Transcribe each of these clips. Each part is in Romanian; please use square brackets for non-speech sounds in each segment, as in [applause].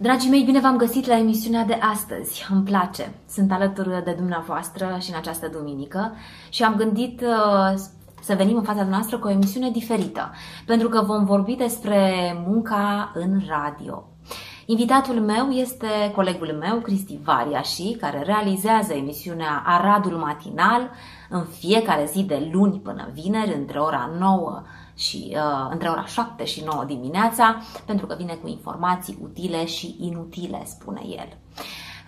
Dragii mei, bine v-am găsit la emisiunea de astăzi. Îmi place. Sunt alături de dumneavoastră și în această duminică și am gândit uh, să venim în fața noastră cu o emisiune diferită, pentru că vom vorbi despre munca în radio. Invitatul meu este colegul meu, Cristi Variași, care realizează emisiunea Aradul Matinal în fiecare zi de luni până vineri, între ora 9 și uh, între ora 7 și 9 dimineața, pentru că vine cu informații utile și inutile, spune el.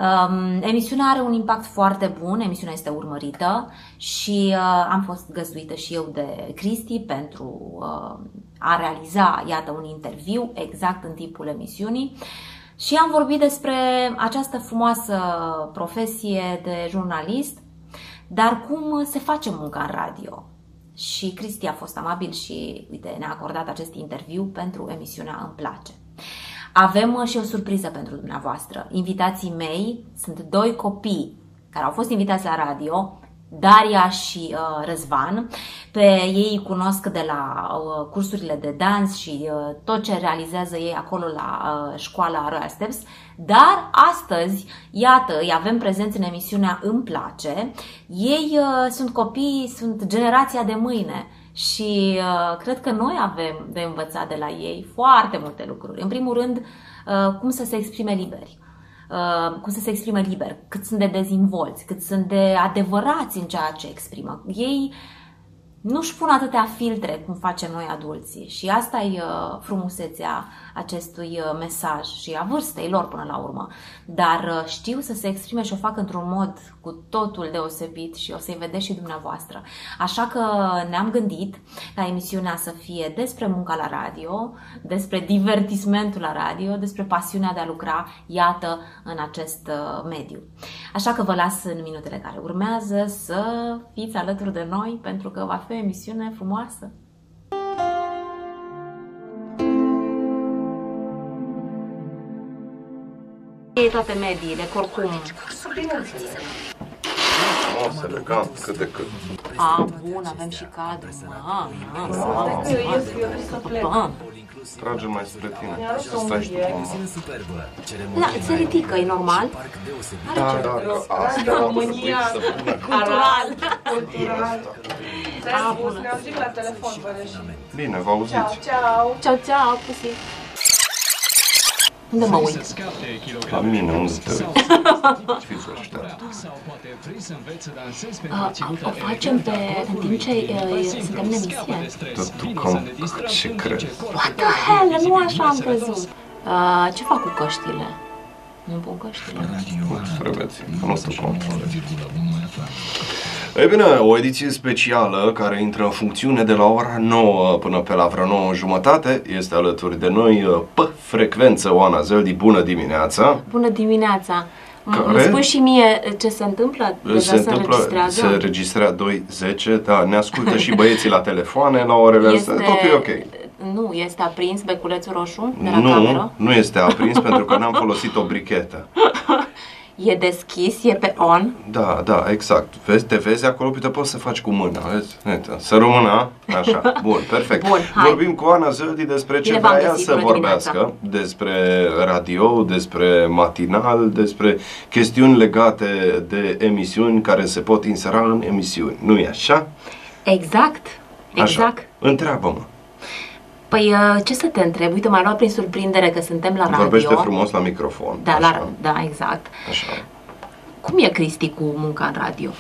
Um, emisiunea are un impact foarte bun, emisiunea este urmărită și uh, am fost găzduită și eu de Cristi pentru uh, a realiza, iată, un interviu exact în timpul emisiunii și am vorbit despre această frumoasă profesie de jurnalist, dar cum se face munca în radio, și Cristi a fost amabil și, uite, ne-a acordat acest interviu pentru emisiunea Îmi place. Avem uh, și o surpriză pentru dumneavoastră. Invitații mei sunt doi copii care au fost invitați la radio, Daria și uh, Răzvan. Pe ei îi cunosc de la uh, cursurile de dans și uh, tot ce realizează ei acolo la uh, școala Royal Steps. Dar astăzi, iată, îi avem prezenți în emisiunea Îmi place. Ei uh, sunt copii, sunt generația de mâine și uh, cred că noi avem de învățat de la ei foarte multe lucruri. În primul rând, uh, cum să se exprime liberi. Uh, cum să se exprime liber, cât sunt de dezvolți, cât sunt de adevărați în ceea ce exprimă. Ei nu-și pun atâtea filtre cum facem noi adulții și asta e uh, frumusețea acestui uh, mesaj și a vârstei lor până la urmă. Dar uh, știu să se exprime și o fac într-un mod cu totul deosebit și o să-i vedeți și dumneavoastră. Așa că ne-am gândit ca emisiunea să fie despre munca la radio, despre divertismentul la radio, despre pasiunea de a lucra, iată, în acest uh, mediu. Așa că vă las în minutele care urmează să fiți alături de noi pentru că va fi o emisiune frumoasă. Toate mediile, oricum. Frumos, elegant, cât de cât. A, bun, avem și cadru. Mamă, Trage mai spre tine. Să stai și tu cu mama. Da, se ridică, e normal. Da, da, că asta România Cultural. Stai spus, ne auzim la telefon, vă reșim. Bine, vă auziți. Ciao, Ceau, ceau, pusi. Unde mă uit? La mine, unde te uiți? Fiți ăștia. Uh, o facem pe, în timp ce uh, suntem în emisie. Dar tu cam ce crezi? What the hell? Nu așa am crezut. Uh, ce fac cu căștile? Nu pun căștile. Preveți, nu o să controlez. Ei bine, o ediție specială care intră în funcțiune de la ora 9 până pe la vreo 9 jumătate. Este alături de noi uh, pe frecvență Oana Zeldi. Bună dimineața! Bună dimineața! M- Care? Îmi spui și mie ce se întâmplă? Deja se întâmplă, înregistrează? se registrează 2.10, da, ne ascultă și băieții la telefoane la orele astea, totul e ok. Nu, este aprins beculețul roșu de la Nu, cameră? nu este aprins [laughs] pentru că n-am folosit o brichetă. [laughs] E deschis, e pe on. Da, da, exact. Vezi, te vezi acolo, uite, poți să faci cu mâna, vezi? Uite, să rămână, așa. [laughs] Bun, perfect. Bun, hai. Vorbim cu Ana Zöldi despre ce Bine v-am vrea ea găsit, să bună vorbească, dimineața. despre radio, despre matinal, despre chestiuni legate de emisiuni care se pot insera în emisiuni. Nu e așa? Exact, exact. Așa. Întreabă-mă. Păi uh, ce să te întreb? Uite, m-a luat prin surprindere că suntem la radio. Vorbește frumos la microfon. Da, așa. la, da, exact. Așa. Cum e, Cristi, cu munca în radio?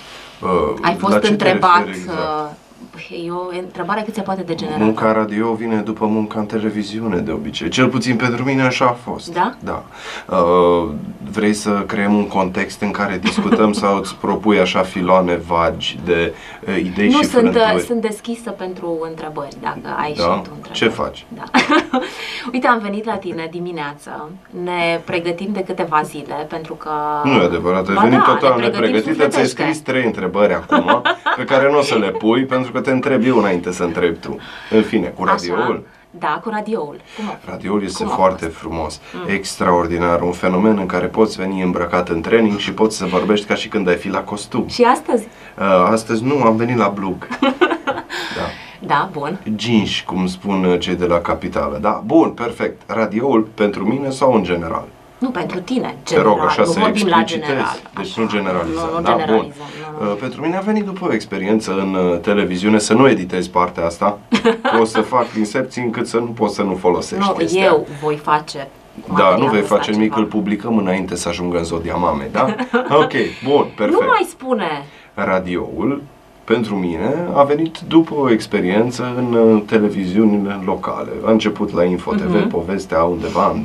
Uh, Ai la fost ce te întrebat... referi exact? Uh, E o întrebare cât se poate de generală. Munca radio vine după munca în televiziune, de obicei. Cel puțin pentru mine așa a fost. Da? Da. Uh, vrei să creăm un context în care discutăm sau îți propui așa filoane vagi de uh, idei nu și sunt, uh, frânturi? sunt deschisă pentru întrebări, dacă ai Da? și tu întrebări. Ce faci? Da. [laughs] Uite, am venit la tine dimineață, ne pregătim de câteva zile, pentru că... Nu e adevărat, ai Ba venit da, total ne pregătim nepregătită, ți-ai sufletește. scris trei întrebări acum, pe care nu o să le pui, [laughs] pentru că te întreb eu înainte să întrebi tu. În fine, cu radioul. Așa? Da, cu radioul. Cum a fost? Radioul este Cum a foarte fost? frumos, extraordinar, un fenomen în care poți veni îmbrăcat în training și poți să vorbești ca și când ai fi la costum. Și astăzi? Uh, astăzi nu, am venit la blug. [laughs] Da. Da, bun. Ginși, cum spun uh, cei de la capitală. Da, bun, perfect. Radioul pentru mine sau în general? Nu pentru tine, Te general. rog așa nu să vorbim la explicitezi. general. Deci Așa. nu generalizăm. Nu, nu da, generalizăm. bun. Nu, nu. Uh, Pentru mine a venit după o experiență în uh, televiziune să nu editez partea asta. [laughs] o să fac inserții încât să nu pot să nu folosești Nu, chestia. eu voi face Da, nu materialul vei ăsta face nimic, ceva. îl publicăm înainte să ajungă în Zodia Mamei, da? [laughs] Ok, bun, perfect. Nu mai spune. radioul, pentru mine, a venit după o experiență în uh, televiziunile locale. A început la Info TV Mhm. povestea undeva în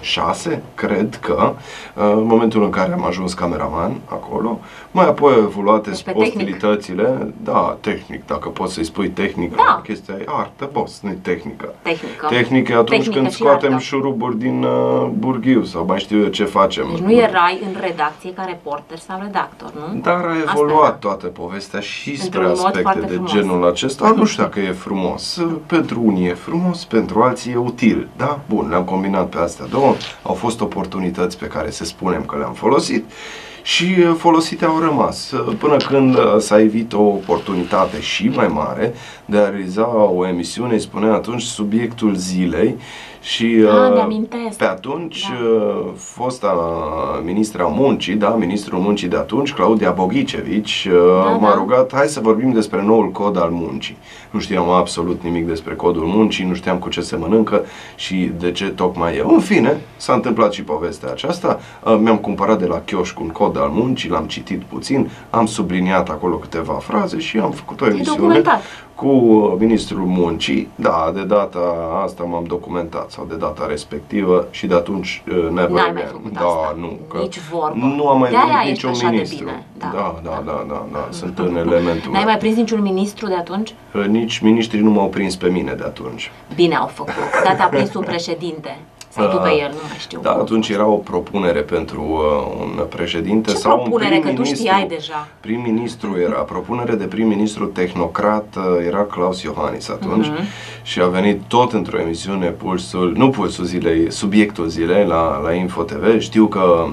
2006, cred că, uh, în momentul în care am ajuns cameraman acolo. Mai apoi au evoluat Deci pe tehnic. ostilitățile. Da, tehnic, dacă poți să-i spui tehnic, Da. chestia e artă, boss, nu tehnică. Tehnică. Tehnică e atunci Tehnică când și scoatem artă. șuruburi din uh, burghiu sau mai știu eu ce facem. Deci nu erai în redacție ca reporter sau redactor, nu? Dar a Asta evoluat era. toată povestea și spre Într-un mod aspecte foarte de frumos. genul acesta. Nu știu dacă e frumos. [laughs] Pentru unii e frumos, pentru alții e util. Da? Bun, le-am combinat pe astea două. Au fost oportunități pe care să spunem că le-am folosit și uh, folosite au rămas. Uh, Până când uh, s-a evit o oportunitate și mai mare de a realiza o emisiune, îi spunea atunci subiectul zilei și Ah, uh, mi-amintesc. pe atunci Da. uh, fosta ministra muncii, da, ministrul muncii de atunci, Claudia Boghicevici, uh, Da, m-a da. rugat, hai să vorbim despre noul cod al muncii. Nu știam absolut nimic despre codul muncii, nu știam cu ce se mănâncă și de ce tocmai eu. În fine, s-a întâmplat și povestea aceasta. Uh, Mi-am cumpărat de la chioșc un cod al muncii, l-am citit puțin, am subliniat acolo câteva fraze și am făcut o emisiune documentat. Cu uh, ministrul muncii. Da, de data asta m-am documentat sau de data respectivă și de atunci uh, never N-ai again. mai făcut da, asta. nu, că Nici vorbă. Nu am mai De-aia venit ești niciun așa de ministru. bine. Da, Da. da, da, da, da, [laughs] sunt în elementul. N-ai meu. mai prins niciun ministru de atunci? Uh, Nici ministrii nu m-au prins pe mine de atunci. Bine au făcut. Dar te-a prins un președinte. Sau tu pe el, nu mai știu. Da, cum a atunci fost. era o propunere pentru uh, un președinte Ce sau propunere? un Că tu prim-ministru. știai deja. Prim-ministru era, propunere de prim-ministru tehnocrat uh, era Claus Iohannis atunci Mhm. și a venit tot într-o emisiune pulsul, nu pulsul zilei, subiectul zilei la, la Info TV. Știu că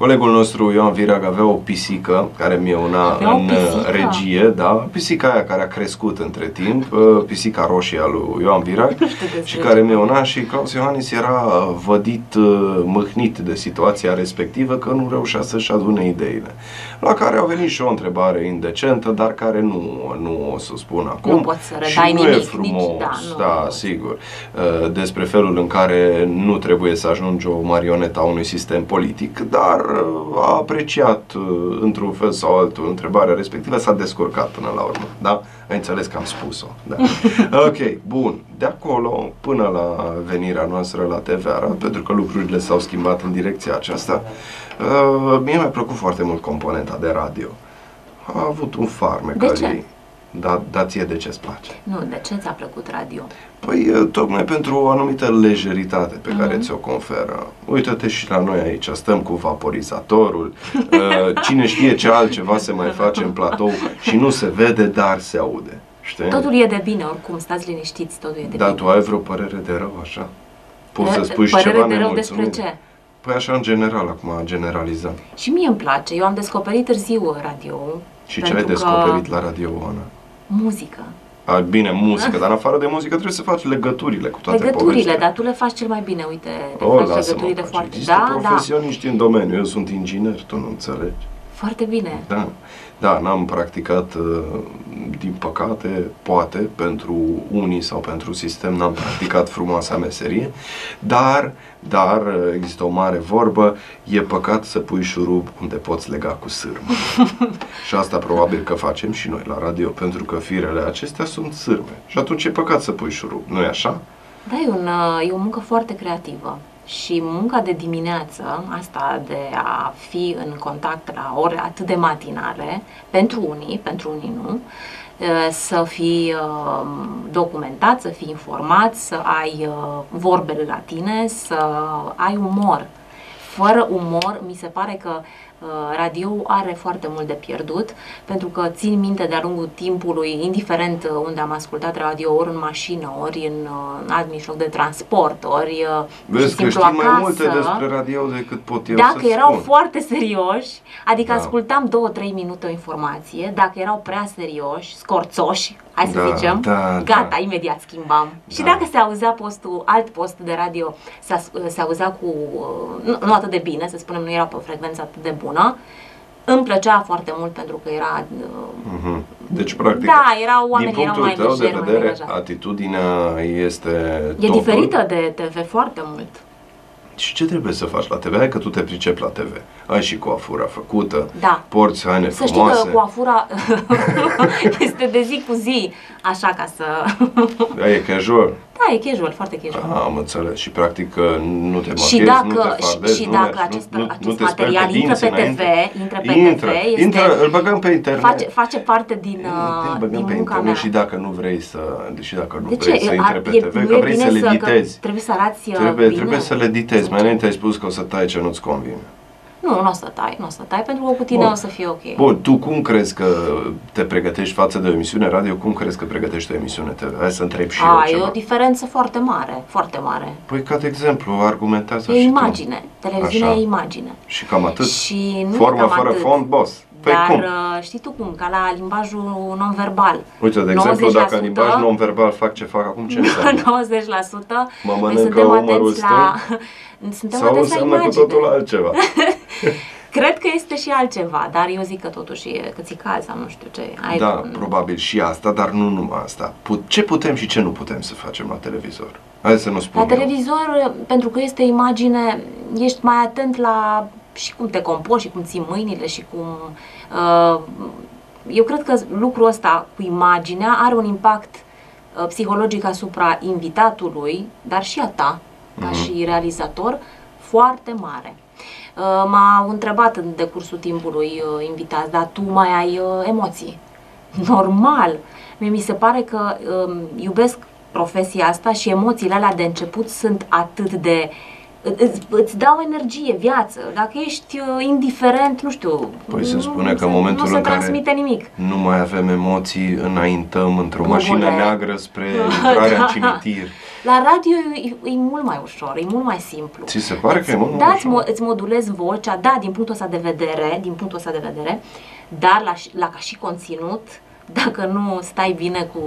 Colegul nostru Ioan Virag avea o pisică care mi una Avea o în uh, pisică? regie, da, pisica aia care a crescut între timp, uh, pisica roșie a lui Ioan Virag Nu știu despre și ce care mi una și Claus Iohannis era uh, vădit, uh, mâhnit de situația respectivă că nu reușea să-și adune ideile. La care a venit și o întrebare indecentă, dar care nu, nu o să spun acum. poți să și redai nu e nimic, frumos, nici- da, nu, da, nu poți. sigur, uh, despre felul în care nu trebuie să ajungi o marionetă a unui sistem politic, dar uh, a apreciat uh, într-un fel sau altul întrebarea respectivă, s-a descurcat până la urmă, da? Ai înțeles că am spus-o, da. [laughs] Ok, bun. De acolo până la venirea noastră la TVR, pentru că lucrurile s-au schimbat în direcția aceasta, uh, mie mi-a plăcut foarte mult componenta de radio. A avut un farmec De al ce? Ei. Da, da ție de ce-ți place? Nu, de ce ți-a plăcut radio? Păi, e, tocmai pentru o anumită lejeritate pe care Mhm. ți-o conferă. Uită-te și la noi aici, stăm cu vaporizatorul, uh, [laughs] cine știe ce altceva se mai face în platou și nu se vede, dar se aude. Știi? Totul e de bine, oricum, stați liniștiți, totul e de Dar bine. tu ai vreo părere de rău, așa? Poți să Părere- spui și Părere ceva de rău despre nemulțumit? ce? Păi așa în general, acum generalizăm. Și mie îmi place. Eu am descoperit târziu radio. Și ce ai pentru că descoperit la Radio Oana? Muzică. A, bine, muzică, dar în afară de muzică trebuie să faci legăturile cu toate Legăturile, povestile. dar tu le faci cel mai bine, uite, le O, faci lasă-mă, legăturile face. foarte... Există Da, da, profesioniști în domeniu, eu sunt inginer, tu nu înțelegi. Foarte bine. Da, da, n-am practicat, uh, din păcate, poate, pentru unii sau pentru sistem, n-am practicat frumoasa meserie, dar, dar uh, există o mare vorbă, e păcat să pui șurub unde poți lega cu sârmă. [laughs] și asta probabil că facem și noi la radio, pentru că firele acestea sunt sârme. Și atunci e păcat să pui șurub, nu-i așa? Da, e, un, uh, e o muncă foarte creativă. Și munca de dimineață, asta de a fi în contact la ore atât de matinale, pentru unii, pentru unii nu, uh, să fii uh, documentat, să fii informat, să ai uh, vorbele la tine, să ai umor. Fără umor, mi se pare că uh, radio are foarte mult de pierdut, pentru că țin minte de-a lungul timpului, indiferent uh, unde am ascultat radio, ori în mașină, ori în uh, alt mijloc de transport, ori uh, pur și Vezi că simplu știi mai acasă, multe despre radio decât pot eu dacă să erau spun. foarte serioși, adică Da. ascultam 2-3 minute o informație, dacă erau prea serioși, scorțoși, hai să Da, zicem. da, Gata, da. imediat schimbam. Și Da. dacă se auzea postul, alt post de radio, se, as- se auzea cu, uh, nu, nu atât de bine, să spunem, nu era pe o frecvență atât de bună, îmi plăcea foarte mult pentru că era... uh, Mhm. Deci, practic, Da, erau oamenii, din erau punctul mai tău de lejeri, mai vedere, deranjați. atitudinea este E topul. diferită de TV foarte mult. Și ce trebuie să faci la TV? Hai că tu te pricepi la TV. Ai și coafura făcută, Da. porți haine Să știi frumoase, că coafura [laughs] este de zi cu zi, așa ca să... da, e casual. Da, e casual, foarte casual. Ah, am înțeles. Și practic că nu te machezi, Și nu dacă, te fardezi, și nu dacă mergi, acest, nu, nu, acest nu te speli pe material intră dinți pe TV, înainte. intră pe intră, TV, este, intră, îl băgăm pe internet. face, face parte din, Îl uh, băgăm din pe munca internet mea. și dacă nu vrei să, și dacă nu de vrei ce? să A- intre pe e- TV, nu că e vrei să bine le că editezi. Trebuie să arăți uh, Trebuie, bine. trebuie să le editezi. Mai înainte ai spus că o să tai ce nu-ți convine. Nu, nu o să tai, nu o să tai, pentru că cu tine Bun. o să fie ok. Bun, tu cum crezi că te pregătești față de o emisiune radio? Cum crezi că pregătești o emisiune TV? Hai să întreb și A, eu e ceva. o diferență foarte mare, foarte mare. Păi, ca de exemplu, argumentează E și imagine. tu. Televiziunea Așa. e imagine. Și cam atât. Și nu Formă e cam fără atât. fond, boss. Păi Dar cum? uh, știi tu cum, ca la limbajul non-verbal. Uite, de exemplu, 90% dacă în limbaj non-verbal fac ce fac acum, ce [laughs] înseamnă? 90% Mă noi mănâncă suntem umărul atenți la, [laughs] suntem Sau atenți la înseamnă cu imagine. totul altceva? [laughs] Cred că este și altceva, dar eu zic că totuși e cățical sau nu știu ce. Ai, Da, probabil și asta, dar nu numai asta. Put- ce putem și ce nu putem să facem la televizor? Hai să nu spun La eu. televizor, pentru că este imagine, ești mai atent la și cum te comporți și cum ții mâinile și cum... Uh, eu cred că lucrul ăsta cu imaginea are un impact uh, psihologic asupra invitatului, dar și a ta, ca Mhm. și realizator, foarte mare. Uh, m-au întrebat în decursul timpului uh, invitați, dar tu mai ai uh, emoții. [laughs] Normal. Mie mi se pare că um, iubesc profesia asta și emoțiile alea de început sunt atât de îți, îți dau energie, viață. Dacă ești uh, indiferent, nu știu. Păi se nu- spune nu că în se- momentul nu se în care- transmite nimic. Nu mai avem emoții, înaintăm într-o Bubule. mașină neagră spre [laughs] intrarea Da. în cimitir. La radio e, e mult mai ușor, e mult mai simplu. Ți se pare că e mult mai da, îți, ușor? mo- îți modulezi vocea, da, din punctul ăsta de vedere, din punctul ăsta de vedere, dar la, la ca și conținut, dacă nu stai bine cu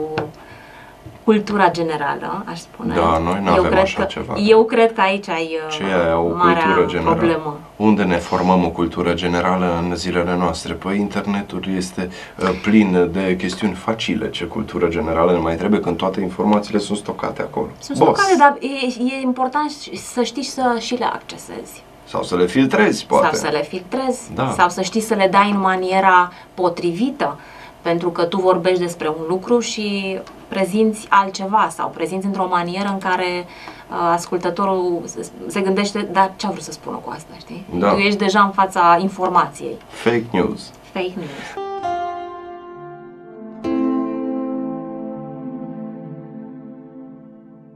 cultura generală, aș spune. Da, noi nu eu avem cred așa că, ceva. Eu cred că aici ai uh, Ce e o marea cultură generală? problemă. Unde ne formăm o cultură generală în zilele noastre? Păi internetul este uh, plin de chestiuni facile. Ce cultură generală ne mai trebuie când toate informațiile sunt stocate acolo? Sunt Boss. stocate, dar e, e important și- să știi să și le accesezi. Sau să le filtrezi, poate. Sau să le filtrezi, Da. sau să știi să le dai în maniera potrivită, pentru că tu vorbești despre un lucru și prezinți altceva sau prezinți într-o manieră în care uh, ascultătorul se- se gândește, dar ce a vrut să spună cu asta, știi? Da. Tu ești deja în fața informației. Fake news. Fake news.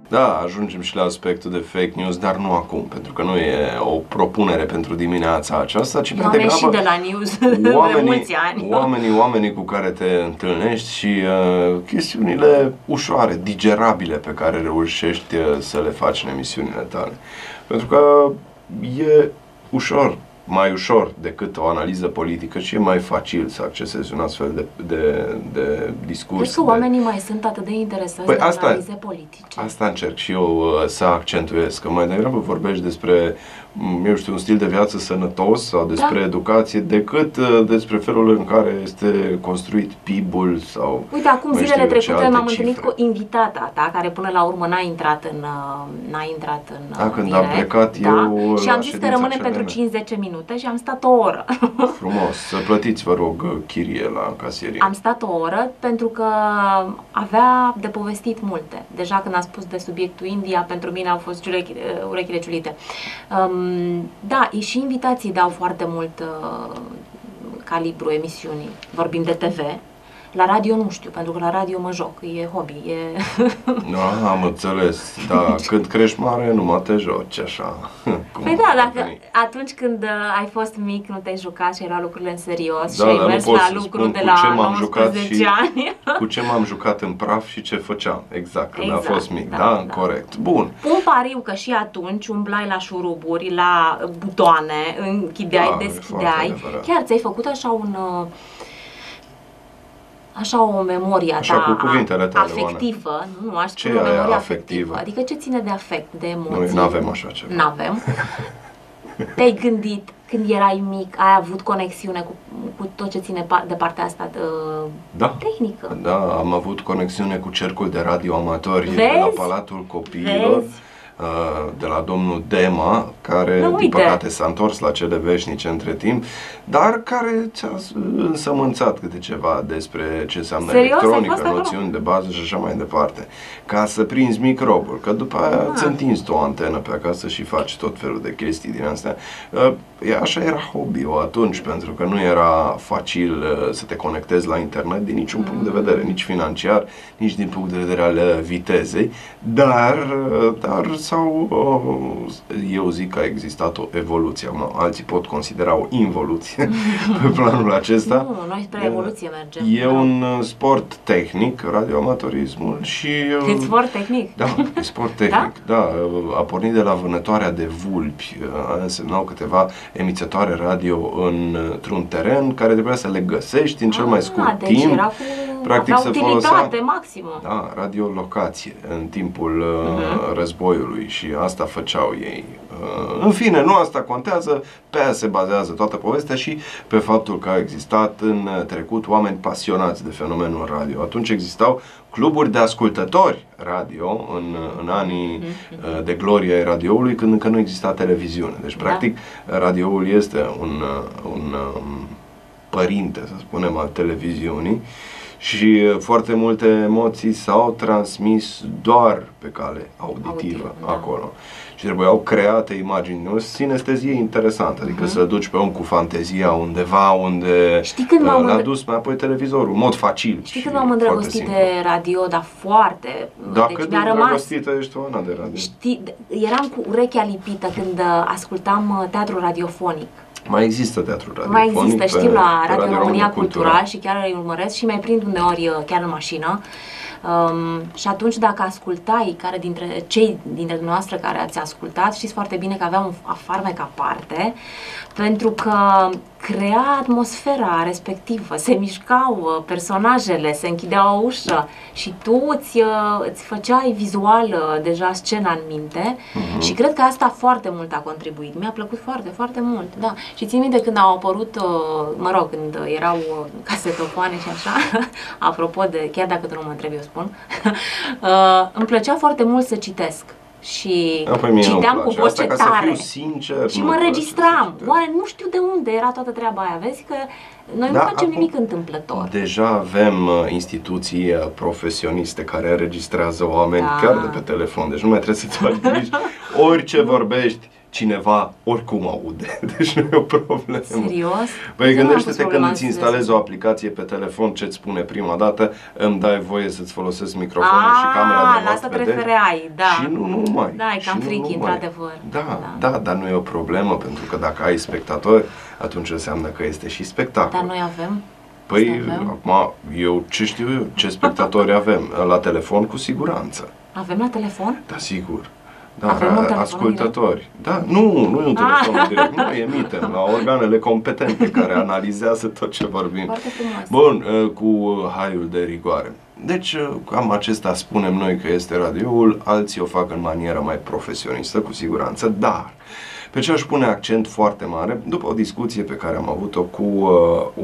Da, ajungem și la aspectul de fake news, dar nu acum, pentru că nu e o propunere pentru dimineața aceasta, ci Eu mai am ieșit degrabă de la news [laughs] de mulți ani. oamenii, oamenii cu care te întâlnești și uh, chestiunile ușoare, digerabile pe care reușești uh, să le faci în emisiunile tale. Pentru că e ușor, mai ușor decât o analiză politică și e mai facil să accesezi un astfel de, de, de discurs. Crezi că de- oamenii mai sunt atât de interesați Păi de asta e. analize politice? Asta încerc și eu uh, să accentuez, că mai degrabă vorbești despre, m, eu știu, un stil de viață sănătos sau despre Da. educație, decât uh, despre felul în care este construit PIB-ul sau... Uite, acum mai zilele știu eu ce trecute alte m-am întâlnit cifre. cu invitata ta, care până la urmă n-a intrat în, uh, n-a intrat în Da, uh, când am direct, plecat da? eu Și la am zis că ședința rămânem CLM. pentru 5-10 minute și am stat o oră. [laughs] Frumos, să plătiți, vă rog, uh, chirie la casierie. am stat o oră pentru că avea de povestit multe. Deja când a spus de subiectul India, pentru mine au fost ciurechi, uh, urechile ciulite. Um, da, și invitații dau foarte mult uh, calibru emisiunii. Vorbim de TV. La radio nu știu, pentru că la radio mă joc, e hobby, e... [laughs] Da, am înțeles, da, când crești mare, numai te joci, așa. [laughs] Cum Păi da, ar dacă veni. atunci când uh, ai fost mic, nu te-ai jucat și erau lucrurile în serios Da, și ai dar nu mers pot la să lucru spun de cu la ce m-am jucat 19 și- [laughs] ani. Cu ce m-am jucat în praf și ce făceam, exact, când Exact, a fost mic, da, da, da. corect. Bun. Pun pariu că și atunci umblai la șuruburi, la butoane, închideai, Da, e foarte deschideai. adevărat. Chiar ți-ai făcut așa un... uh, așa o memorie a Așa, ta cu cuvintele tale, afectivă, nu, nu aș Ce spune o e memorie afectivă? afectivă. Adică ce ține de afect, de emoții? Noi nu avem așa ceva. N-avem. [laughs] Te-ai gândit când erai mic, ai avut conexiune cu, cu tot ce ține pa- de partea asta de, Da. tehnică? Da, am avut conexiune cu cercul de radioamatori de Vezi? la Palatul Copiilor, Vezi? Uh, de la domnul Dema, care Nu, din uite. păcate s-a întors la cele veșnice între timp, dar care ți-a însămânțat câte ceva despre ce înseamnă Serios? Ai fost electronică, acolo? noțiuni de bază și așa mai departe. Ca să prinzi microbul, că după aia Ah. îți întinzi tu o antenă pe acasă și faci tot felul de chestii din astea. Uh, e- Așa era hobby-ul atunci, pentru că nu era facil uh, să te conectezi la internet din niciun punct de vedere, nici financiar, nici din punct de vedere al uh, vitezei, dar, uh, dar sau uh, eu zic că a existat o evoluție, Mă, alții pot considera o involuție [laughs] pe planul acesta. Nu, noi spre evoluție mergem. E un uh, sport tehnic, radioamatorismul și... uh, E sport tehnic? Da, e sport [laughs] tehnic, da? A pornit de la vânătoarea de vulpi, a însemnau câteva emițătoare radio într-un teren care trebuia să le găsești în cel mai Ah, scurt deci timp. era cu Practic avea se utilitate folosea maximă. da, radiolocație în timpul uh, Mhm. războiului și asta făceau ei. Uh, în fine, nu asta contează, pe aia se bazează toată povestea și pe faptul că au existat în trecut oameni pasionați de fenomenul radio. Atunci existau cluburi de ascultători radio în, în anii uh, de glorie ai radioului când încă nu exista televiziune. Deci, Da. practic, radioul este un, uh, un um, părinte, să spunem, al televiziunii și uh, foarte multe emoții s-au transmis doar pe cale auditivă Auditivă, da. acolo. Și trebuiau create imagini, o sinestezie interesantă, adică Mhm. să duci pe om cu fantezia undeva unde Știi când m-am uh, l-a îndre- dus mai apoi televizorul, în mod facil. Știi și când m-am foarte îndrăgostit simplu. de radio, dar foarte. Dacă deci de mi-a rămas. îndrăgostită ești o Ana de radio. Știi, eram cu urechea lipită când uh, ascultam uh, teatru radiofonic. Mai există teatru radio. Mai există, știu, la Radio România Cultural și chiar îi urmăresc și mai prind uneori uh, chiar în mașină. Um, și atunci dacă ascultai, care dintre cei dintre dumneavoastră care ați ascultat, știți foarte bine că avea un farmec aparte, pentru că crea atmosfera respectivă, se mișcau uh, personajele, se închidea o ușă și tu îți, uh, îți făceai vizual uh, deja scena în minte Mhm. și cred că asta foarte mult a contribuit. Mi-a plăcut foarte, foarte mult, da. Și țin minte când au apărut, uh, mă rog, când erau uh, casetofoane și așa, [laughs] apropo de, chiar dacă tu nu mă întrebi, eu spun, [laughs] uh, îmi plăcea foarte mult să citesc. Și Apoi mie nu-mi citeam cu place. voce Asta, ca tare. să fiu sincer, și nu-mi mă place înregistram. să citesc. Oare nu știu de unde era toată treaba aia. Vezi că noi Da, nu facem acum- nimic întâmplător. Deja avem uh, instituții uh, profesioniste care înregistrează oameni Da. chiar de pe telefon, deci nu mai trebuie să-ți faci griji. [laughs] Orice vorbești, cineva oricum aude, [laughs] deci nu e o problemă. Serios? Păi Eu nu am gândește-te pus când problema îți să- instalezi o aplicație pe telefon ce îți spune prima dată, îmi dai voie să-ți folosesc microfonul și Ah, camera de la asta vedere. te refereai, da. Și nu numai. Da, e și cam nu freaky, numai. într-adevăr. Da, Da. da, dar nu e o problemă, pentru că dacă ai spectatori, atunci înseamnă că este și spectacol. Dar noi avem? Păi, Să avem? acum, eu ce știu eu, ce spectatori avem? La telefon cu siguranță, Avem la telefon? da, sigur. Da, Avem un telefon ascultători. Da, nu, nu e un telefon Ah. direct, nu emitem la organele competente care [laughs] analizează tot ce vorbim. Foarte frumos. Bun, uh, cu haiul de rigoare. Deci, uh, cam acesta spunem noi că este radioul, alții o fac în manieră mai profesionistă, cu siguranță, dar pe ce aș pune accent foarte mare, după o discuție pe care am avut-o cu uh,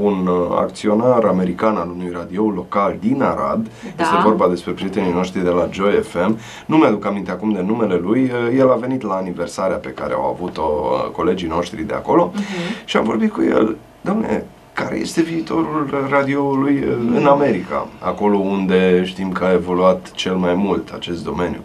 un uh, acționar american al unui radio local din Arad, Da. este vorba despre prietenii noștri de la Joy FM, nu mi-aduc aminte acum de numele lui, uh, el a venit la aniversarea pe care au avut-o uh, colegii noștri de acolo Mhm. și am vorbit cu el, domne, care este viitorul radioului uh, în America, acolo unde știm că a evoluat cel mai mult acest domeniu.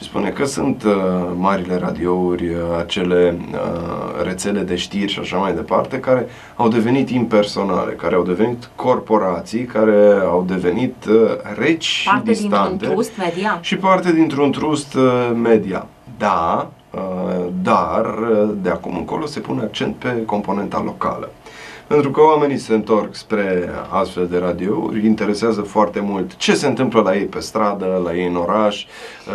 Și spune că sunt uh, marile radiouri, uh, acele uh, rețele de știri și așa mai departe, care au devenit impersonale, care au devenit corporații, care au devenit uh, reci și Parte dintr-un distante trust media. și parte dintr-un trust uh, media. Da, uh, dar uh, de acum încolo se pune accent pe componenta locală. Pentru că oamenii se întorc spre astfel de radiouri, interesează foarte mult ce se întâmplă la ei pe stradă, la ei în oraș,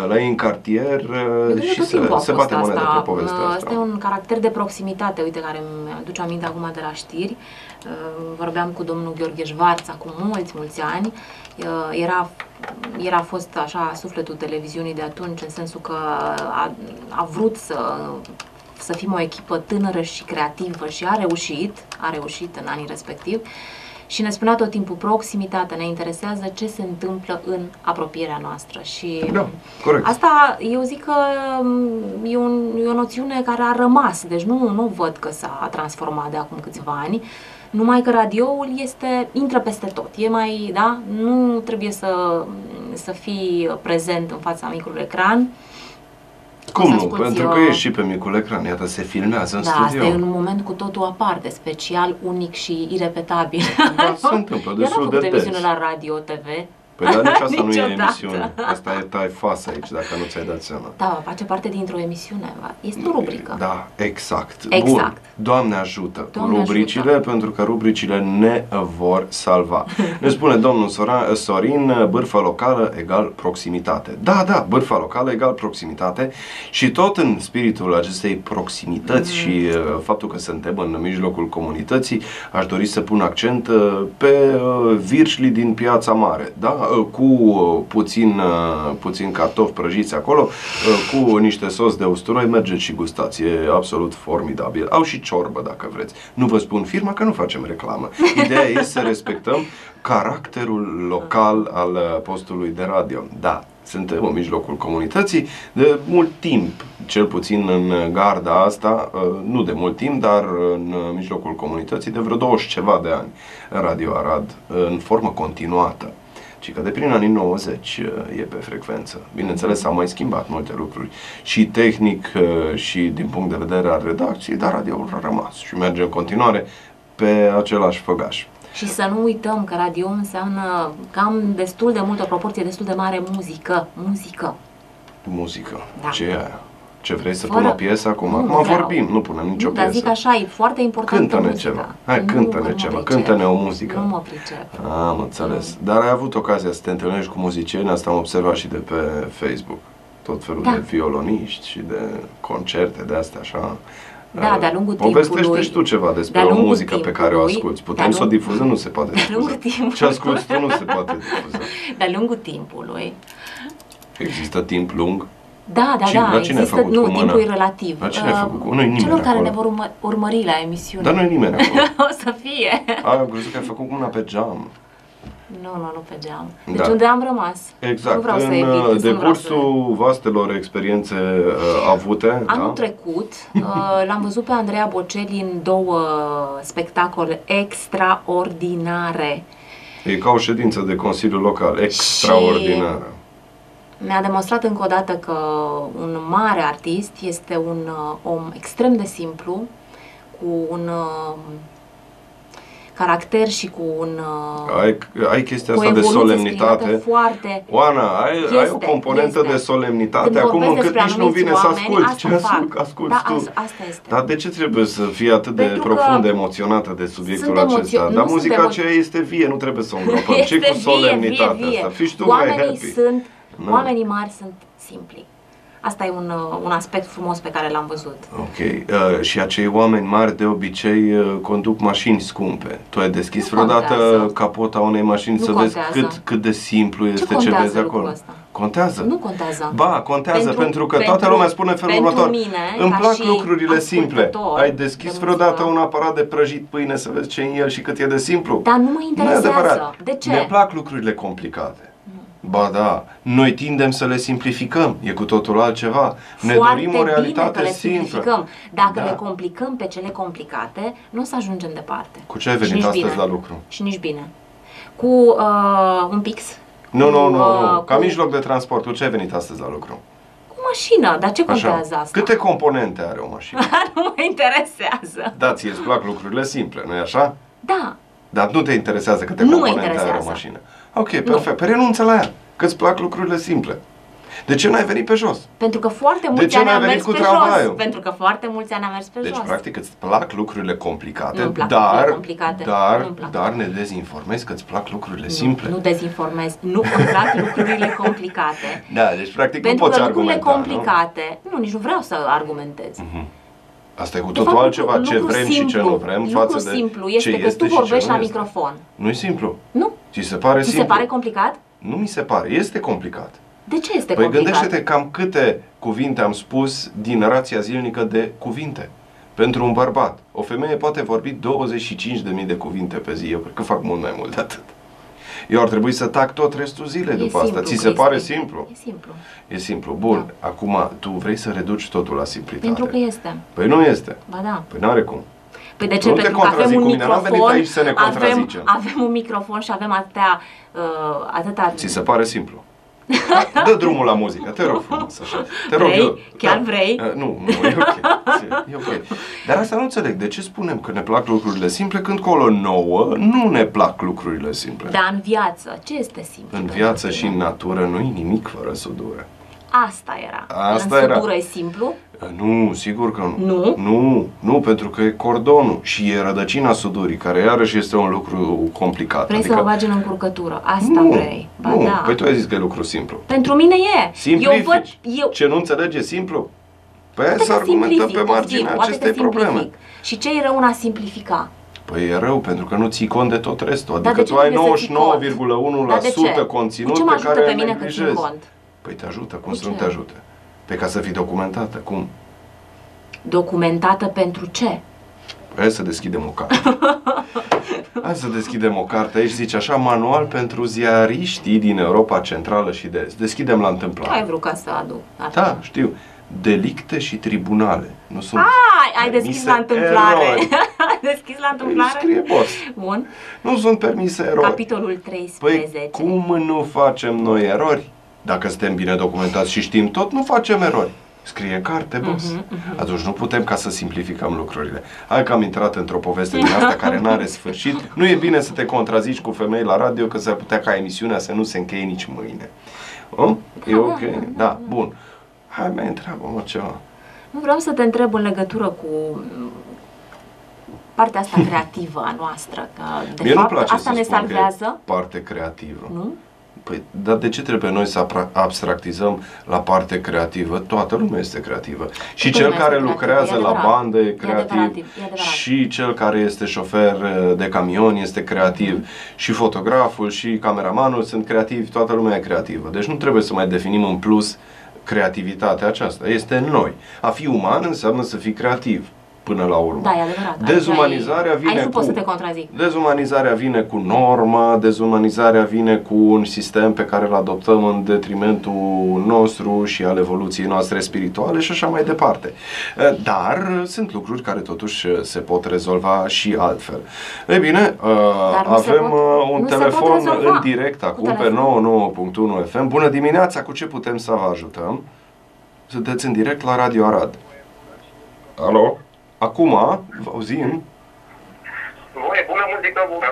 la ei în cartier Cred că și tot se, timpul a se fost bate monedă asta. pe povestea Asta asta. e un caracter de proximitate, uite, care îmi aduce aminte acum de la știri. Uh, Vorbeam cu domnul Gheorghe Șvarț acum mulți, mulți ani. Uh, Era, era fost așa sufletul televiziunii de atunci, în sensul că a, a vrut să să fim o echipă tânără și creativă și a reușit, a reușit în anii respectivi și ne spunea tot timpul proximitatea, ne interesează ce se întâmplă în apropierea noastră. Și Da, corect. Asta, eu zic că mm, e, un, e o noțiune care a rămas, deci nu, nu văd că s-a transformat de acum câțiva ani, numai că radioul este, intră peste tot, e mai, da, nu trebuie să, să fii prezent în fața micului ecran, Cum să nu? asculți, Pentru că uh, ești și pe micul ecran, iată, se filmează în da, asta studio. e un moment cu totul aparte, special, unic și irepetabil. Da, se întâmplă [laughs] Eu destul n-am de făcut emisiune des. la radio, TV, Păi dar nici asta nu e Niciodată. emisiune. Asta e tai fas aici, dacă nu ți-ai dat seama. da, face parte dintr-o emisiune, este o rubrică. Da, exact. Exact. Bun. Doamne ajută. Doamne rubricile, ajută. pentru că rubricile ne vor salva. [laughs] Ne spune domnul Sora- Sorin, bârfa locală egal proximitate. Da, da, bârfa locală egal proximitate și tot în spiritul acestei proximități Mm. și uh, faptul că suntem în mijlocul comunității, aș dori să pun accent uh, pe uh, virșlii din Piața Mare, da? Uh, cu uh, puțin, uh, puțin cartofi prăjiți acolo, uh, cu niște sos de usturoi, mergeți și gustați, e absolut formidabil. Au și ciorbă dacă vreți. Nu vă spun firma că nu facem reclamă. Ideea este să respectăm caracterul local al uh, postului de radio. Da, suntem în mijlocul comunității de mult timp, cel puțin în garda asta, uh, nu de mult timp, dar în mijlocul comunității de vreo 20 ceva de ani în Radio Arad, în formă continuată. Ci că de prin anii 90 uh, e pe frecvență. Bineînțeles, s-au mai schimbat multe lucruri și tehnic uh, și din punct de vedere al redacției, dar radioul a rămas și merge în continuare pe același făgaș. Și să nu uităm că radio înseamnă cam destul de multă proporție, destul de mare muzică. Muzică. Muzică. Da. Ce e aia? Ce vrei să Fără- pun o piesă acum? Nu acum vreau. vorbim, nu punem nicio nu, dar piesă. zic așa, e foarte important Cântă-ne muzica. ceva. Hai, Nu, cântă-ne că nu ceva. mă pricep. Cântă-ne o muzică. Nu mă pricep. Am înțeles. Dar ai avut ocazia să te întâlnești cu muzicieni, asta am observat și de pe Facebook. Tot felul Da. de violoniști și de concerte de astea așa. Da, Uh, de-a lungul Povestește timpului- și tu ceva despre de-a o lungul muzică pe care o timpului- asculti. de-a Putem să o lung- difuzăm? Nu se poate de-a lungul difuza. timpului. Ce asculti tu nu se poate difuza. De-a lungul timpului. Există timp lung? Da, da, Cine- da, la cine ai există, făcut nu, cu mâna? timpul e relativ. La cine ai Uh, făcut cu- nu-i nimeni Celor care acolo. ne vor urmă, urmări la emisiune. Dar nu e nimeni acolo. [laughs] o să fie. Am crezut că ai făcut cu mâna pe geam. Nu, nu, nu pe geam. Deci Da. unde am rămas. Exact. Nu vreau să în evit. uh, nu vreau să- decursul vastelor experiențe uh, avute, Anul da? trecut uh, [laughs] l-am văzut pe Andreea Bocelli în două spectacole extraordinare. E ca o ședință de Consiliu Local, extraordinară. Mi-a demonstrat încă o dată că un mare artist este un uh, om extrem de simplu, cu un uh, caracter și cu un uh, Ai, ai chestia cu asta de evoluție solemnitate. exprimată foarte Oana, ai, Este, ai o componentă este. de solemnitate Când acum vorbesc încât despre nici nu anumiți vine să oameni, asculti asta ce fac. ascult, asculti Da, tu. as- asta este. Dar de ce trebuie să fii atât de Pentru că profund emoționată de subiectul sunt acesta? emoțio- Dar nu muzica sunt emo- aceea este vie, nu trebuie să o îngropăm. Ce este cu vie, solemnitatea vie, vie. asta? Fii și tu mai Oamenii happy. sunt, Nu. oamenii mari sunt simpli. Asta e un, uh, un aspect frumos pe care l-am văzut. Ok. Uh, și acei oameni mari de obicei uh, conduc mașini scumpe. Tu ai deschis Nu vreodată contează. capota unei mașini Nu să vezi contează. cât, cât de simplu este ce, contează vezi acolo? lucrul ăsta? Contează? Nu contează. Ba, contează pentru, Pentru- că toată pentru- lumea spune în felul pentru următor. mine, Îmi ca plac și lucrurile simple. ascultător Ai deschis de vreodată muzică. un aparat de prăjit pâine să vezi ce e în el și cât e de simplu? Dar nu mă Nu e interesează. adevărat. De ce? Ne plac lucrurile complicate. Ba da, noi tindem să le simplificăm, e cu totul altceva. Ne Foarte dorim o realitate bine că le simplă. simplificăm. Dacă Da. le complicăm pe cele complicate, nu o să ajungem departe. Cu ce ai Și venit nici astăzi bine. la lucru? Și nici bine. Cu uh, un pix. Nu, nu, cu, nu, nu. uh, Ca cu, mijloc de transport, cu ce ai venit astăzi la lucru? Cu mașină. Dar ce contează Așa. asta? Câte componente are o mașină? [laughs] nu mă interesează. Da, ție îți plac lucrurile simple, nu-i așa? Da. Dar nu te interesează câte Nu mă componente are o interesează. mașină. Ok, perfect. Păi renunță la ea, că îți plac lucrurile simple. De ce n-ai venit pe jos? Pentru că foarte mulți ce ani n-ai am venit mers cu pe tramvaiul? jos. Pentru că foarte mulți ani am mers pe Deci, jos. practic, îți plac lucrurile complicate, Nu-mi plac dar, lucrurile complicate. dar, Nu-mi plac. dar ne dezinformezi că îți plac lucrurile simple. Nu dezinformez. Nu îmi plac lucrurile complicate. Da, deci practic Pentru nu poți că lucrurile argumenta, complicate, nu? nici nu vreau să argumentez. Nu? Asta e cu De totul fapt, altceva, lucru- ce lucru vrem și ce simplu- nu vrem lucru față de simplu ce este că este tu și ce vorbești nu la este. microfon. Nu e simplu. Nu? Ți se pare Ți se simplu? pare complicat? Nu mi se pare, este complicat. De ce este Păi complicat? gândește-te cam câte cuvinte am spus din rația zilnică de cuvinte. Pentru un bărbat, o femeie poate vorbi 25.000 de cuvinte pe zi. Eu cred că fac mult mai mult de atât. Eu ar trebui să tac tot restul zilei E după asta. simplu, Ți se Cristi. pare simplu? E simplu. E simplu. Bun. Acum, tu vrei să reduci totul la simplitate. Pentru că este. Păi nu este. Ba da. Păi n-are cum. Păi de ce? Nu te Pentru că avem contrazic un cu mine, n-am venit microfon, aici să ne avem, contrazicem. avem un microfon și avem atâtea, uh, atâta... Ți se pare simplu. Dă drumul la muzică, te rog frumos, așa. Te rog Vrei? eu. Chiar vrei? Uh, Nu, nu, e ok. E ok. Dar asta nu înțeleg. De ce spunem că ne plac lucrurile simple când colo nouă nu ne plac lucrurile simple? Dar în viață, ce este simplu? În pentru viață tine? și în natură nu e nimic fără sudură. Asta era. Asta în era. sudură e simplu? Uh, Nu, sigur că nu. Nu? Nu, nu, pentru că e cordonul și e rădăcina sudurii, care iarăși este un lucru complicat. Vrei să mă bagi în încurcătură. Asta nu, vrei. Ba nu. da. Păi tu ai zis că e lucru simplu. Pentru mine e. Simplifici. Eu văd, eu, Ce nu înțelege simplu? Păi hai Poate să că argumentăm simplific, pe marginea poate că acestei probleme. simplific. Și ce e rău în a simplifica? Păi e rău pentru că nu ții cont de tot restul. Dar Adică de ce tu ai trebuie să ții cont? Dar de 99,1% ce? conținut Cu ce mă pe ajută care pe îl mine că țin neglijezi. cont? Păi te ajută, cum Cu să nu ce? te ajute? Pe ca să fii documentată, cum? Documentată pentru ce? Hai să deschidem o carte. [laughs] Hai să deschidem o carte. Aici zice așa, manual pentru ziariștii din Europa Centrală și de Est. Deschidem la Ce întâmplare. ai vrut ca să aduc? Da, știu. Delicte și tribunale. Nu sunt Ai, ai deschis permise la întâmplare. erori. [laughs] ai deschis la Păi întâmplare? scrie boss. Bun. Nu sunt permise erori. Capitolul 13. Păi cum nu facem noi erori? Dacă suntem bine documentați și știm tot, nu facem erori. Scrie în carte, boss. Mhm, Atunci nu putem ca să simplificăm lucrurile. Hai că am intrat într-o poveste din asta care nu are sfârșit. Nu e bine să te contrazici cu femei la radio, că s-ar putea ca emisiunea să nu se încheie nici mâine. O? E ok? Da, bun. Hai, mai întreabă-mă ceva. Nu vreau să te întreb în legătură cu mm, partea asta [laughs] creativă a noastră. Că, de Mie fapt, nu place asta să ne spun că e salvează. parte creativă. Nu? Păi, dar de ce trebuie noi să apra- abstractizăm la parte creativă? Toată lumea este creativă. Și Toată cel lumea care este lucrează creativă, e la adevărat. bandă e E adevărat, creativ. e adevărat. și cel care este șofer uh, de camion este creativ. Și fotograful și cameramanul sunt creativi. Toată lumea e creativă. Deci nu trebuie să mai definim în plus creativitatea aceasta. Este în noi. A fi uman înseamnă să fii creativ până la urmă. Da, e adevărat. Aici Dezumanizarea ai- vine aici nu cu... pot să te contrazic. Dezumanizarea vine cu normă, dezumanizarea vine cu un sistem pe care îl adoptăm în detrimentul nostru și al evoluției noastre spirituale și așa mai departe. Eh, Dar sunt lucruri care totuși eh, se pot rezolva și altfel. Ei bine, eh, Dar nu se avem pot- eh, un nu se pot telefon rezolva în direct cu acum pe telefon. 99.1 FM. Bună dimineața, cu ce putem să vă ajutăm? Sunteți în direct la Radio Arad. Alo? Acum, vă auzim? Voi, bună muzică, bună.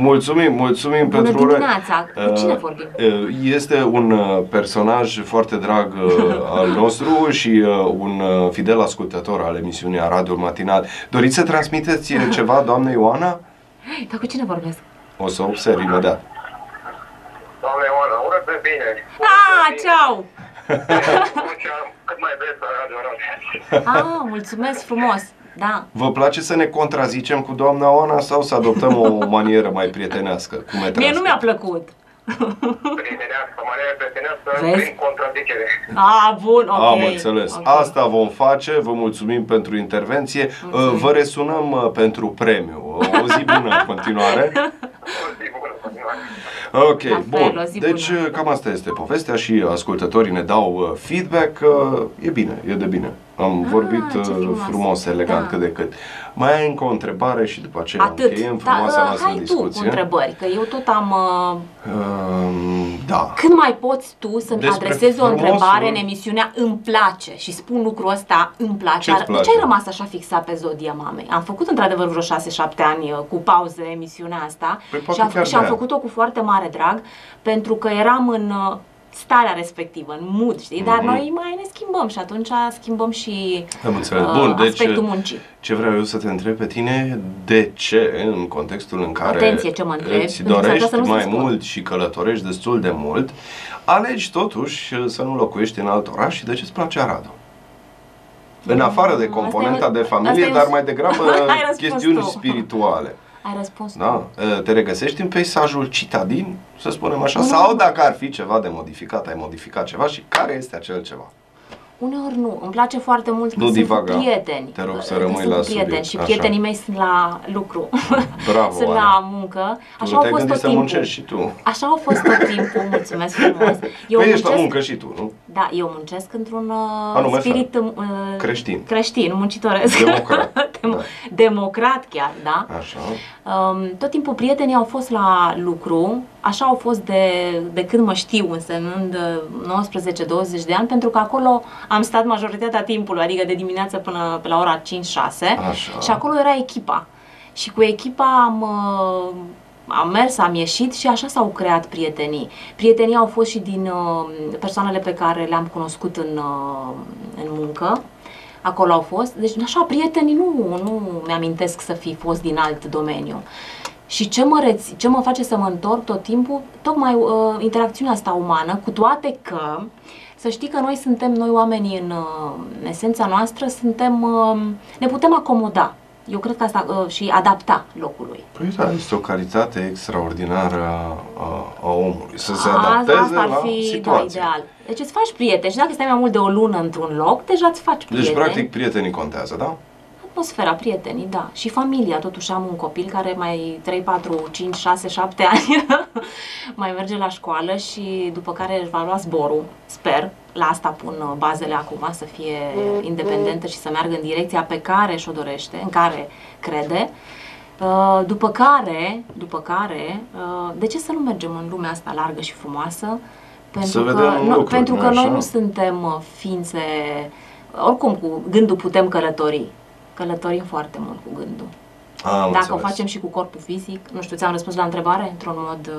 Mulțumim, mulțumim Bună pentru dimineața! Cu cine Uh, vorbim? uh, Este un uh, personaj foarte drag uh, [laughs] al nostru și uh, un uh, fidel ascultător al emisiunii Aradul Matinal. Doriți să transmiteți uh, ceva, doamne Ioana? Dar cu cine vorbesc? O să observ imediat. Doamne Ioana, ură pe bine. Ah, ceau! [laughs] Cât mai des la Radio Arad. Ah, mulțumesc frumos! Da. Vă place să ne contrazicem cu doamna Ioana sau să adoptăm o [laughs] manieră mai prietenească? Cum e Mie nu mi-a plăcut. Prietenească, maniera prietenească, Vezi? prin contradicere. Ah, bun, ok. Am înțeles. ok. Asta vom face. Vă mulțumim pentru intervenție. Uh, Vă resunăm uh, pentru premiu. O zi bună în continuare. O zi bună, în continuare. Ok, La fel, bun. o zi Deci bună. cam asta este povestea și ascultătorii ne dau uh, feedback. uh, E bine, e de bine. Am Ah, vorbit ce uh, frumos. frumos, elegant, Da. cât de cât. Mai ai încă o întrebare și după aceea Atât. încheiem Da, frumoasa uh, noastră hai tu discuție. cu întrebări, că eu tot am... Uh, Um, da. când mai poți tu să-mi Despre adresezi o frumosul- întrebare în emisiunea Îmi place și spun lucrul ăsta Îmi place. Ce-ți Dar de place? ce ai rămas așa fixat pe Zodia Mamei? Am făcut într-adevăr vreo 6-7 ani uh, cu pauze emisiunea asta Păi poate și, am, chiar și am de-aia. făcut-o cu foarte mare drag pentru că eram în uh, starea respectivă, în mood, știi? Dar Mhm. noi mai ne schimbăm și atunci schimbăm și Am înțeles. uh, Bun, deci aspectul muncii. ce vreau eu să te întreb pe tine, de ce în contextul în care Atenție ce mă întreb, îți pentru că s-ar dorești putea să nu mai se spun. mult și călătorești destul de mult, alegi totuși să nu locuiești în alt oraș și de ce îți place Aradu? În afară de Asta e componenta un- de asta familie, e un- dar mai degrabă [laughs] Ai răspuns chestiuni tu. spirituale. Ai răspuns tu. Da? Te regăsești în peisajul citadin, să spunem așa, Nu. sau dacă ar fi ceva de modificat, ai modificat ceva și care este acel ceva? Uneori nu. Îmi place foarte mult că Nu sunt divaga. cu prieteni. Te rog să Că rămâi sunt la cu prieteni subiect. și Așa. prietenii mei sunt la lucru. Bravo, [laughs] sunt Ana. la muncă. Tu Așa nu au te-ai fost gândit tot să timpul. muncești și tu. Așa au fost tot timpul, mulțumesc frumos. [laughs] Eu Păi ești la muncesc- muncă și tu, nu? Da, eu muncesc într-un uh, Anume spirit uh, Creștin. creștin, muncitoresc. Democrat. [laughs] Dem- Da. Democrat chiar, da. Așa. Um, tot timpul prietenii au fost la lucru, așa au fost de, de când mă știu, însemnând uh, 19-20 de ani, pentru că acolo am stat majoritatea timpului, adică de dimineață până pe la ora 5-6 Așa. și acolo era echipa. Și cu echipa am, uh, am mers, am ieșit și așa s-au creat prietenii. Prietenii au fost și din uh, persoanele pe care le-am cunoscut în, uh, în muncă. Acolo au fost. Deci, așa, prietenii nu, nu mi-amintesc să fi fost din alt domeniu. Și ce mă, reț- ce mă face să mă întorc tot timpul? Tocmai uh, interacțiunea asta umană, cu toate că să știi că noi suntem, noi oamenii în, uh, în esența noastră, suntem, uh, ne putem acomoda. Eu cred că asta uh, și adapta locului. Păi da, este o calitate extraordinară a, a, a omului, să se A- adapteze asta ar la fi da, situație. ideal. Deci îți faci prieteni și dacă stai mai mult de o lună într-un loc, deja îți faci prieteni. Deci, practic, prietenii contează, da? Atmosfera, prietenii, da. Și familia, totuși am un copil care mai 3, 4, 5, 6, 7 ani mai merge la școală și după care își va lua zborul, sper. La asta pun uh, bazele acum, să fie independentă și să meargă în direcția pe care și-o dorește, în care crede. Uh, După care, după care, uh, de ce să nu mergem în lumea asta largă și frumoasă? Pentru Să că, vedem no, lucruri, pentru că nu noi așa? nu suntem uh, ființe, oricum cu gândul putem călători. Călătorim foarte mult cu gândul. Am Dacă înțeles. o facem și cu corpul fizic, nu știu, ți-am răspuns la întrebare într-un mod...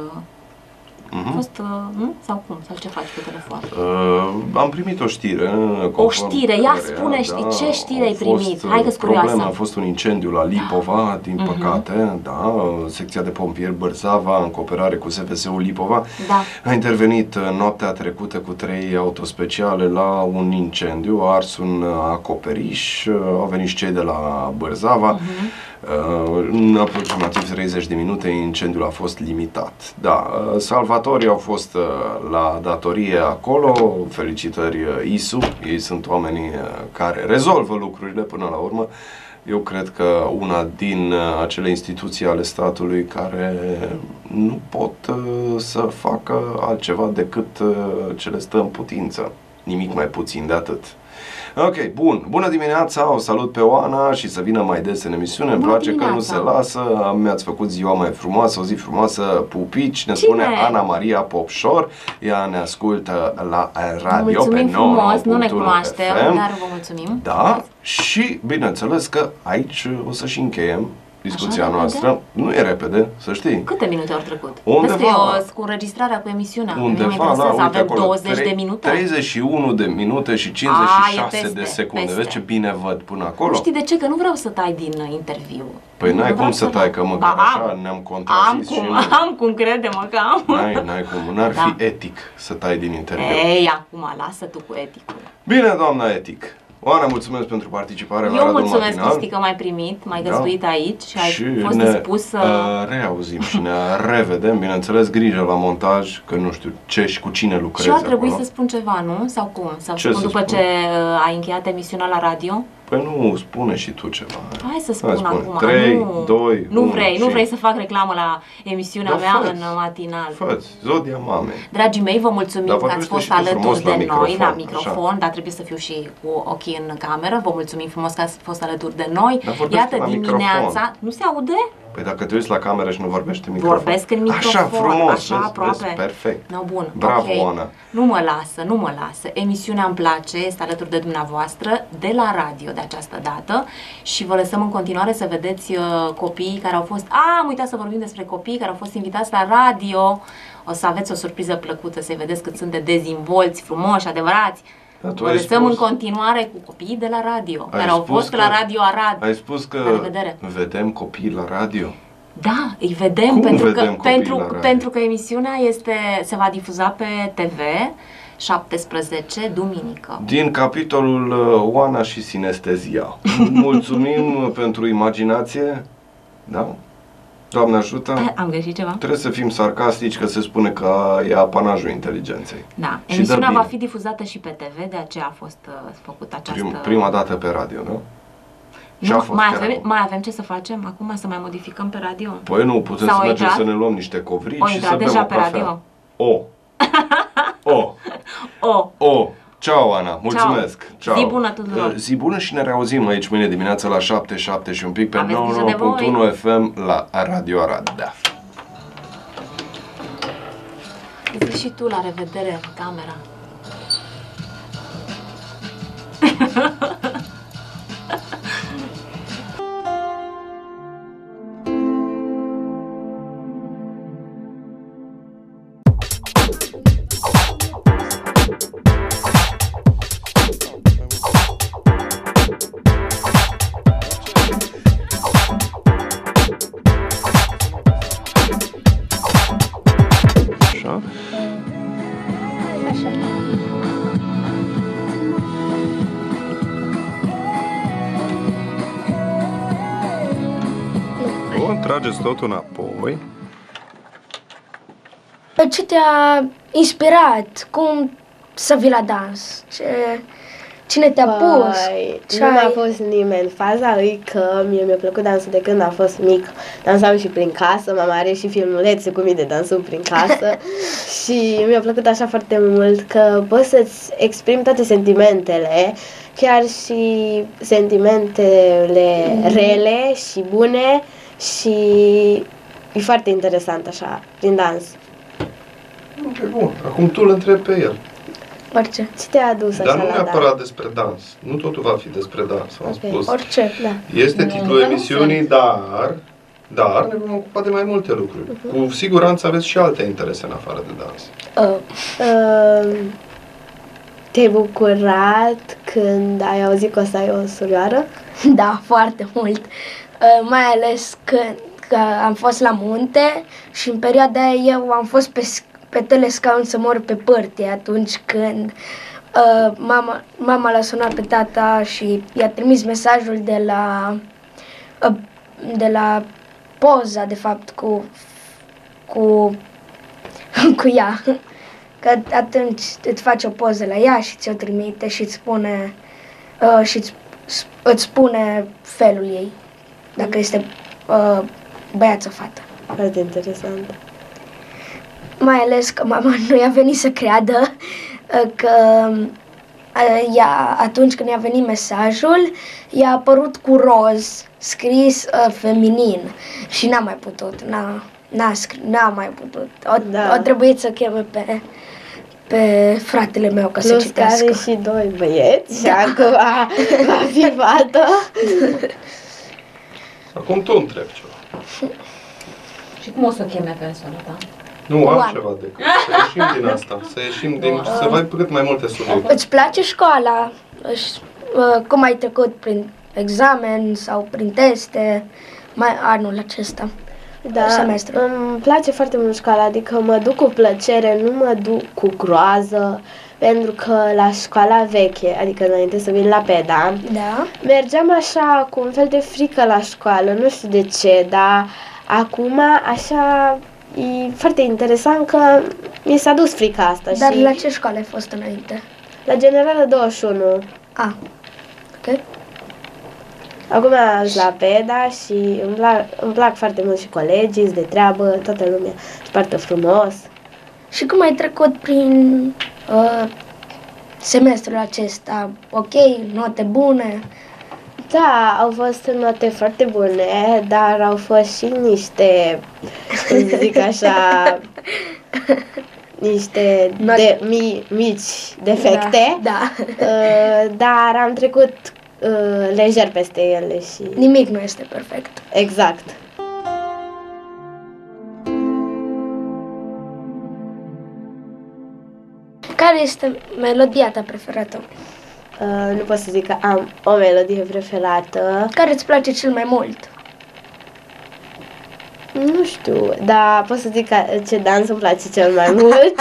Uh, Mhm. a fost, uh, nu? Sau cum? Sau ce faci pe telefon? Uh, am primit o știre. O conform știre, ia căreia, spune, știi, ce știre au ai primit? fost, uh, Hai că-s curioasă. Problema a fost un incendiu la Lipova, din Mhm. păcate, da, secția de pompieri Bărzava, în cooperare cu SFS-ul Lipova, Da. a intervenit uh, noaptea trecută cu trei autospeciale la un incendiu, a ars un uh, acoperiș, uh, au venit și cei de la Bărzava, Mhm. Uh, în aproximativ 30 de minute incendiul a fost limitat. Da, uh, salvatorii au fost uh, la datorie acolo, felicitări uh, ISU, ei sunt oamenii uh, care rezolvă lucrurile până la urmă. Eu cred că una din uh, acele instituții ale statului care nu pot uh, să facă altceva decât uh, ce le stă în putință. Nimic mai puțin de atât. Ok, bun. Bună dimineața, o salut pe Oana și să vină mai des în emisiune. Îmi Bună place că nu dimineața. se lasă. Mi-ați făcut ziua mai frumoasă, o zi frumoasă, pupici. Ne Cine? spune Ana Maria Popșor. Ea ne ascultă la radio mulțumim pe frumos, nu ne 99.1 cunoaștem, FM. dar vă mulțumim. Da, și bineînțeles că aici o să și încheiem discuția Așa noastră. Nu e repede, să știi. Câte minute au trecut? Undeva- Vezi că eu cu înregistrarea cu emisiunea. Mie mă Undeva, da, interesează, uite avem acolo, 20 de trei- minute. 31 de minute și 56 A, e peste, de secunde. peste. Vezi ce bine văd până acolo? Nu știi de ce? Că nu vreau să tai din uh, interviu. Păi Nu n-ai vreau cum să tai, că măcar Ba, așa am. ne-am Am contrazis și cum, noi. [laughs] am cum, crede-mă că am. N-ai, n-ai cum, n-ar Da. fi etic să tai din interviu. Ei, acum, lasă tu cu eticul. Bine, doamna Etic. Oana, mulțumesc pentru participare la Eu Radu mulțumesc, Matinal. Cristi, că m-ai primit, m-ai Da. găzduit aici și ai și fost ne dispus să... uh, reauzim și ne revedem. Bineînțeles, grijă la montaj, că nu știu ce și cu cine lucrezi și eu ar trebui acolo. să spun ceva, nu? Sau cum? Sau Ce spun să după spun? ce uh, ai încheiat emisiunea la radio? Păi nu, spune și tu ceva. Hai să spun Hai, spune. acum. Trei, nu, doi, nu unu vrei, nu și- vrei să fac reclamă la emisiunea Da, mea fă-ți. în matinal. Fă-ți, Zodia Mamei. Dragii mei, vă mulțumim Dar că vorbește ați fost și tu frumos alături la de noi microfon, la microfon, așa. dar trebuie să fiu și cu ochii în cameră. Vă mulțumim frumos că ați fost alături de noi. Dar vorbește Iată la dimineața, microfon. nu se aude? Păi dacă te uiți la cameră și nu vorbește în microfon. Vorbesc în microfon, Așa, frumos, așa vezi, aproape. Vezi, perfect. No, bun. Bravo, ok. Oana. Nu mă lasă, nu mă lasă. Emisiunea îmi place, este alături de dumneavoastră, de la radio de această dată și vă lăsăm în continuare să vedeți uh, copiii care au fost... A, am uitat să vorbim despre copiii care au fost invitați la radio. O să aveți o surpriză plăcută, să-i vedeți cât sunt de dezvolți, frumoși, adevărați. Dar tu Vă ai lăsăm spus- în continuare cu copiii de la radio, Ai care au spus fost că- la Radio Arad. Ai spus că La revedere. vedem copii la radio. Da, îi vedem Cum pentru vedem că copiii pentru, la radio? pentru că emisiunea este se va difuza pe TV 17 duminică. Din capitolul uh, Oana și sinestezia. [laughs] Mulțumim pentru imaginație. Da? Doamne ajută. Am greșit ceva? Trebuie să fim sarcastici că se spune că e apanajul inteligenței. Da, Și emisiunea dă va bine. fi difuzată și pe TV, de aceea a fost uh, făcută această... Prim, prima dată pe radio, nu? Și a nu, fost mai, chiar avem, acum. mai avem ce să facem acum, să mai modificăm pe radio? Păi nu, putem S-au să mergem intrat? să ne luăm niște covrici O și să intrat bem deja o pe cafea. radio? O. [laughs] O. O, O. Ceau, Ana. Mulțumesc. Zi bună tuturor. Uh, Zi bună și ne reauzim aici mâine dimineața la 7, 7 și un pic pe Aveți grijă de 99.1 FM la Radio Arad. Da. zi și tu la revedere în camera. [laughs] totul înapoi. Ce te-a inspirat? Cum să vii la dans? Ce, cine te-a pus? Păi, Ce nu ai- m-a fost nimeni. Faza e că mie mi-a plăcut dansul de când am fost mic. Dansam și prin casă, mama are și filmulețe cu mine de dansul prin casă [laughs] și mi-a plăcut așa foarte mult că poți să-ți exprimi toate sentimentele, chiar și sentimentele rele și bune și e foarte interesant așa, prin dans. Ok, bun. Acum tu îl întrebi pe el. Orice. Ce te-a adus așa Dar nu la neapărat dans? despre dans. Nu totul va fi despre dans, am Ok. spus. Orice. Da. Este Nu, titlul nu emisiunii, dar, dar ne vom ocupa de mai multe lucruri. Cu siguranță aveți și alte interese în afară de dans. Uh, Uh, te-ai bucurat când ai auzit că o să ai o surioară? da, foarte mult. Uh, mai ales când că am fost la munte și în perioada aia eu am fost pe, sc- pe telescaun să mor pe părte atunci când uh, mama, mama l-a sunat pe tata și i-a trimis mesajul de la uh, de la poza, de fapt, cu cu [laughs] cu ea. Că atunci îți face o poză la ea și ți-o trimite și îți spune uh, și îți, îți spune felul ei, dacă este uh, băiat sau fată. Foarte interesant. Mai ales că mama nu i-a venit să creadă uh, că uh, ea, atunci când i-a venit mesajul, i-a apărut cu roz, scris uh, feminin și n-a mai putut, n-a, n-a, scr- n-a mai putut. O, Da. da. o trebuit să cheme pe, pe fratele meu ca să Plus că citească. are și doi băieți și acum va fi fată. [laughs] Acum tu întrebi ceva. [laughs] Și cum o să o cheme pe sora ta? Nu, am Oana. ceva decât. Să ieșim din [laughs] asta. Să ieșim din... Să mai cât mai multe subiecte. Îți place școala? Își- uh, Cum ai trecut prin examen sau prin teste mai anul acesta? Da, Semestru. îmi place foarte mult școala, adică mă duc cu plăcere, nu mă duc cu groază, pentru că la școala veche, adică înainte să vin la PEDA, Da? mergeam așa cu un fel de frică la școală, nu știu de ce, dar acum așa e foarte interesant că mi s-a dus frica asta Dar și la ce școală ai fost înainte? la Generală 21. A, ok. Acum sunt la PEDA și îmi plac, îmi plac foarte mult și colegii, sunt de treabă, toată lumea își poartă frumos. Și cum ai trecut prin uh, semestrul acesta? Ok, note bune? Da, au fost note foarte bune, dar au fost și niște, cum să zic așa, [laughs] niște de, mi, mici defecte, Da. uh, dar am trecut uh, lejer peste ele și... Nimic nu este perfect. Exact. Care este melodia ta preferată? Uh, nu pot să zic că am o melodie preferată. Care îți place cel mai mult? Nu știu, dar pot să zic că ce dans îmi place cel mai mult. [laughs]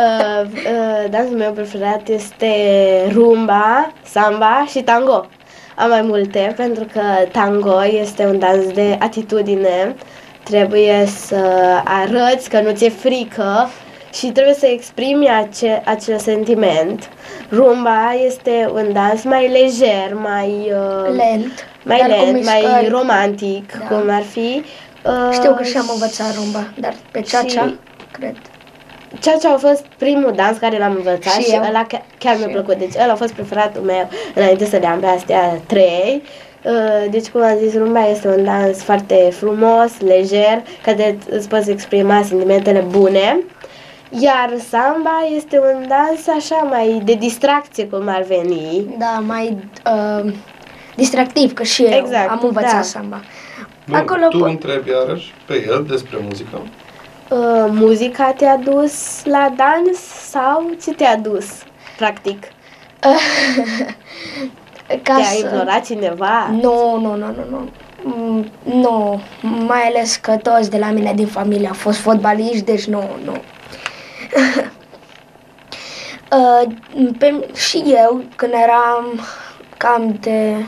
uh, uh, dansul meu preferat este rumba, samba și tango. Am mai multe pentru că tango este un dans de atitudine. Trebuie să arăți că nu ți-e frică și trebuie să exprimi ace- acel sentiment. Rumba este un dans mai lejer, mai uh, Lent. mai dar cu lent, mai mișcări. romantic, Da. cum ar fi. Uh, Știu că și-am învățat rumba, dar pe ceacea, și- cred. Ceea ce a fost primul dans care l-am învățat Și și, eu. ăla chiar, chiar mi-a Și eu. plăcut. Deci ăla a fost preferatul meu înainte să le-am pe astea trei. Uh, Deci, cum am zis, rumba este un dans foarte frumos, lejer, care îți poți exprima sentimentele bune. Iar samba este un dans așa mai de distracție, cum ar veni. Da, mai uh, distractiv, că și eu Exact, am învățat da. samba. Bun, Acolo tu po- întrebi iarăși pe el despre muzică. Uh, muzica te-a dus la dans sau ce te-a dus, practic? [laughs] Ca Te-a să... implorat cineva? Nu, nu, nu, nu, nu. Mm, Nu, mai ales că toți de la mine din familie au fost fotbaliști, deci nu, nu. [laughs] Uh, pe, și eu, când eram cam de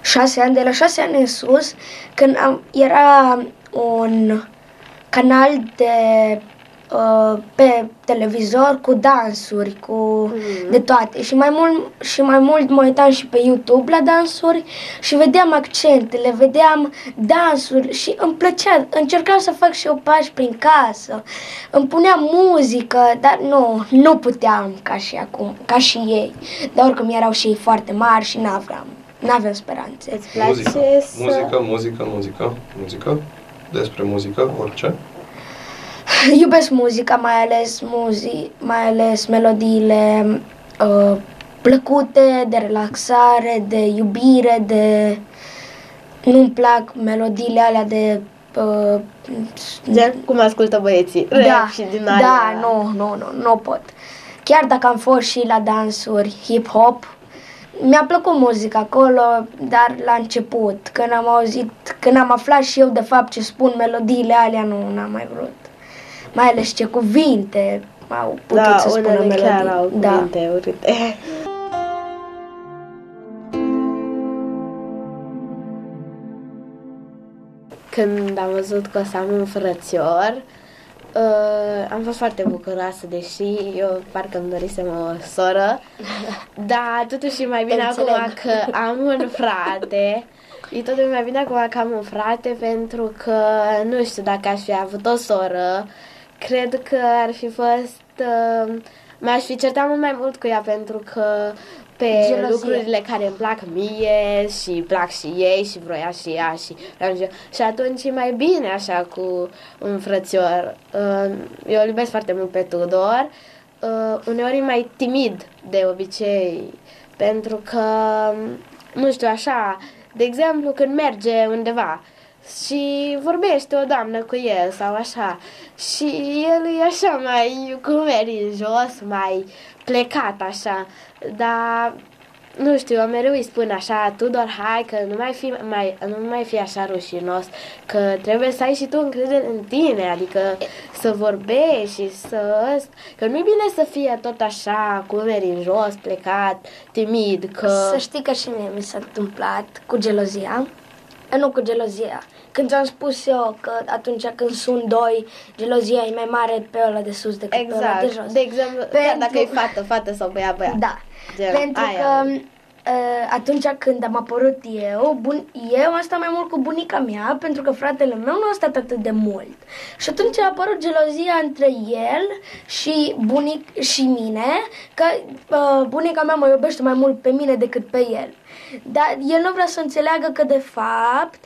șase ani, de la șase ani în sus, când am, era un canal de uh, pe televizor cu dansuri, cu de toate. Și mai mult, și mai mult mă uitam și pe YouTube la dansuri și vedeam accentele, vedeam dansuri și îmi plăcea, încercam să fac și eu pași prin casă. Îmi puneam muzică, dar nu, nu puteam ca și acum, ca și ei. Dar oricum erau și ei foarte mari și n-aveam, n-aveam speranțe. Îți place Muzică, să... muzică, muzică, muzică, muzică, despre muzică, orice. [laughs] Iubesc muzica, mai ales muzi, mai ales melodiile uh, plăcute, de relaxare, de iubire, de... Nu-mi plac melodiile alea de... Uh, Gen cum ascultă băieții. Rap da, și din da, alea. nu, nu, nu, nu pot. Chiar dacă am fost și la dansuri hip-hop, mi-a plăcut muzica acolo, dar la început, când am auzit, când am aflat și eu de fapt ce spun melodiile alea, nu, n-am mai vrut. Mai ales ce cuvinte au putut da, să spună unele melodii. chiar au da. cuvinte urâte. Când am văzut că o să am un frățior, uh, am fost foarte bucuroasă, deși eu parcă îmi dorisem o soră. [laughs] Dar totuși e mai bine Te acum înțeleg. că am un frate. E totul mai bine acum că am un frate pentru că nu știu dacă aș fi avut o soră, cred că ar fi fost... Uh, m-aș fi certat mult mai mult cu ea pentru că pe Gelozie. lucrurile care îmi plac mie și plac și ei și vroia și ea și vreau și eu. Și atunci e mai bine așa cu un frățior. Uh, Eu îl iubesc foarte mult pe Tudor. Uh, Uneori e mai timid de obicei pentru că, nu știu, așa, de exemplu, când merge undeva și vorbește o doamnă cu el sau așa și el e așa mai cu umeri în jos, mai plecat așa, dar nu știu, eu mereu îi spun așa, Tudor, hai că nu mai fi, mai, nu mai fi așa rușinos, că trebuie să ai și tu încredere în tine, adică să vorbești și să... Că nu e bine să fie tot așa, cu umeri în jos, plecat, timid, că... Să știi că și mie mi s-a întâmplat cu gelozia. Eh, Nu cu gelozia. Când ți-am spus eu că atunci când sunt doi, gelozia e mai mare pe ăla de sus decât pe ăla de Exact. jos. De exemplu, chiar Pentru- dacă e fată, fată sau băiat, băiat. Da. Gen, Pentru aia. că uh, atunci când am apărut eu, bun, eu am stat mai mult cu bunica mea, pentru că fratele meu nu a stat atât de mult. Și atunci a apărut gelozia între el și bunic și mine, că uh, bunica mea mă iubește mai mult pe mine decât pe el. Dar el nu vrea să înțeleagă că, de fapt,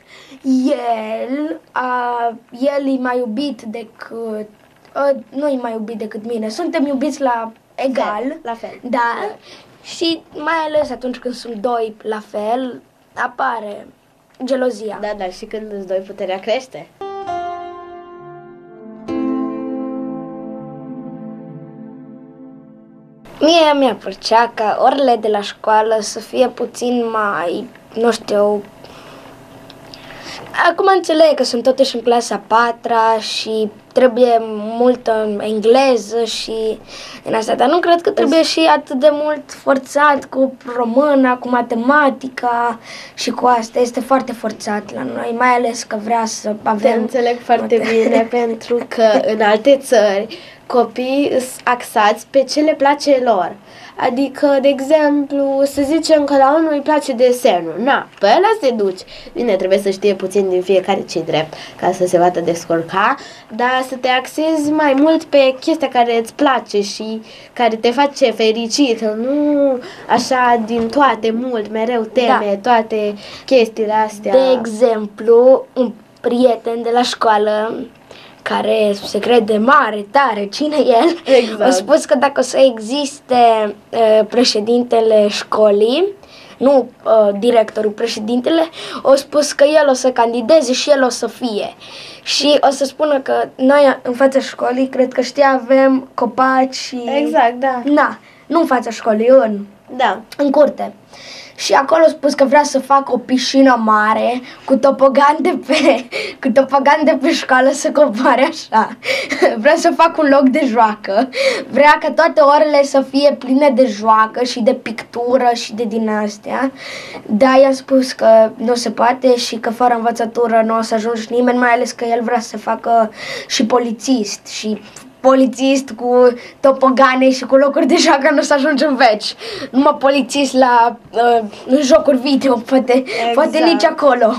el, uh, el e mai iubit decât uh, nu e mai iubit decât mine. Suntem iubiți la egal. Fel, la fel. Da. Și mai ales atunci când sunt doi la fel, apare gelozia. Da, dar și când îți doi puterea crește. Mie mi-ar plăcea ca orele de la școală să fie puțin mai, nu știu, Acum înțeleg că sunt totuși în clasa patra și trebuie multă engleză și în asta, dar nu cred că trebuie și atât de mult forțat cu româna, cu matematica și cu asta. Este foarte forțat la noi, mai ales că vrea să Te avem... înțeleg foarte bine [laughs] pentru că în alte țări copiii sunt axați pe ce le place lor. Adică, de exemplu, să zicem că la unul îi place desenul. Na, pe ăla se duci. Bine, trebuie să știe puțin din fiecare ce drept ca să se poată descurca, dar să te axezi mai mult pe chestia care îți place și care te face fericit, nu așa din toate mult, mereu teme, da. toate chestiile astea. De exemplu, un prieten de la școală care se crede mare, tare, cine e el, Exact. a spus că dacă o să existe uh, președintele școlii, nu uh, directorul, președintele, o spus că el o să candideze și el o să fie. Și o să spună că noi în fața școlii, cred că știi, avem copaci și... Exact, da. Na, nu în fața școlii, în Da. în curte. Și acolo a spus că vrea să facă o piscină mare cu topogan de pe, [laughs] cu topogan de pe școală să coboare așa. [laughs] Vrea să facă un loc de joacă. Vrea ca toate orele să fie pline de joacă și de pictură și de din astea. Dar i-a spus că nu se poate și că fără învățătură nu o să ajungi nimeni, mai ales că el vrea să facă și polițist și polițist cu topogane și cu locuri de joacă nu o să ajungi în veci. Numai polițist la uh, jocuri video, poate, exact. poate nici acolo.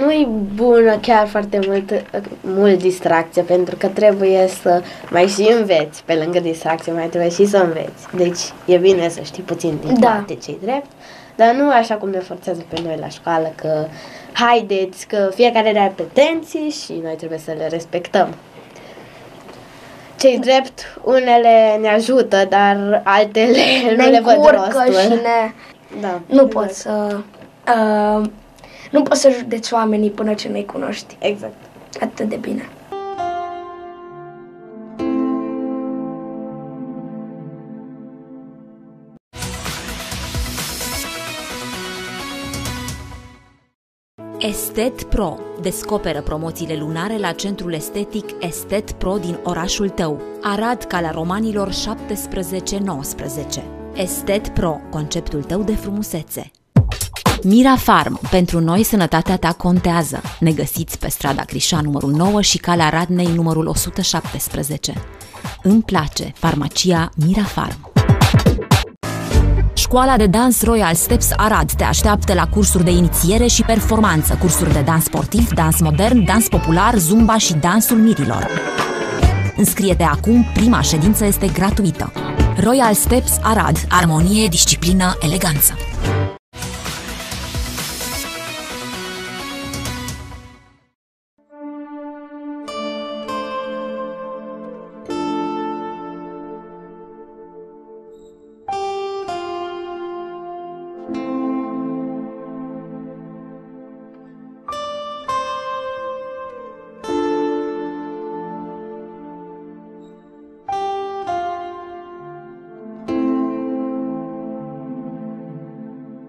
Nu-i bună chiar foarte mult, mult distracție, pentru că trebuie să mai și înveți. Pe lângă distracție mai trebuie și să înveți. Deci e bine să știi puțin din Da. toate ce drept, dar nu așa cum ne forțează pe noi la școală, că haideți, că fiecare are pretenții și noi trebuie să le respectăm. Cei drept, unele ne ajută, dar altele [laughs] nu ne le văd încurcă rostul. și ne... Da. Nu poți să... Uh, nu poți să judeci oamenii până ce nu-i cunoști Exact. atât de bine. Estet Pro. Descoperă promoțiile lunare la centrul estetic Estet Pro din orașul tău. Arad ca la romanilor 17-19. Estet Pro. Conceptul tău de frumusețe. Mira Farm. Pentru noi sănătatea ta contează. Ne găsiți pe strada Crișa numărul 9 și calea Radnei numărul 117. Îmi place farmacia Mira Farm. Școala de dans Royal Steps Arad te așteaptă la cursuri de inițiere și performanță, cursuri de dans sportiv, dans modern, dans popular, zumba și dansul mirilor. Înscrie-te acum, prima ședință este gratuită. Royal Steps Arad, armonie, disciplină, eleganță.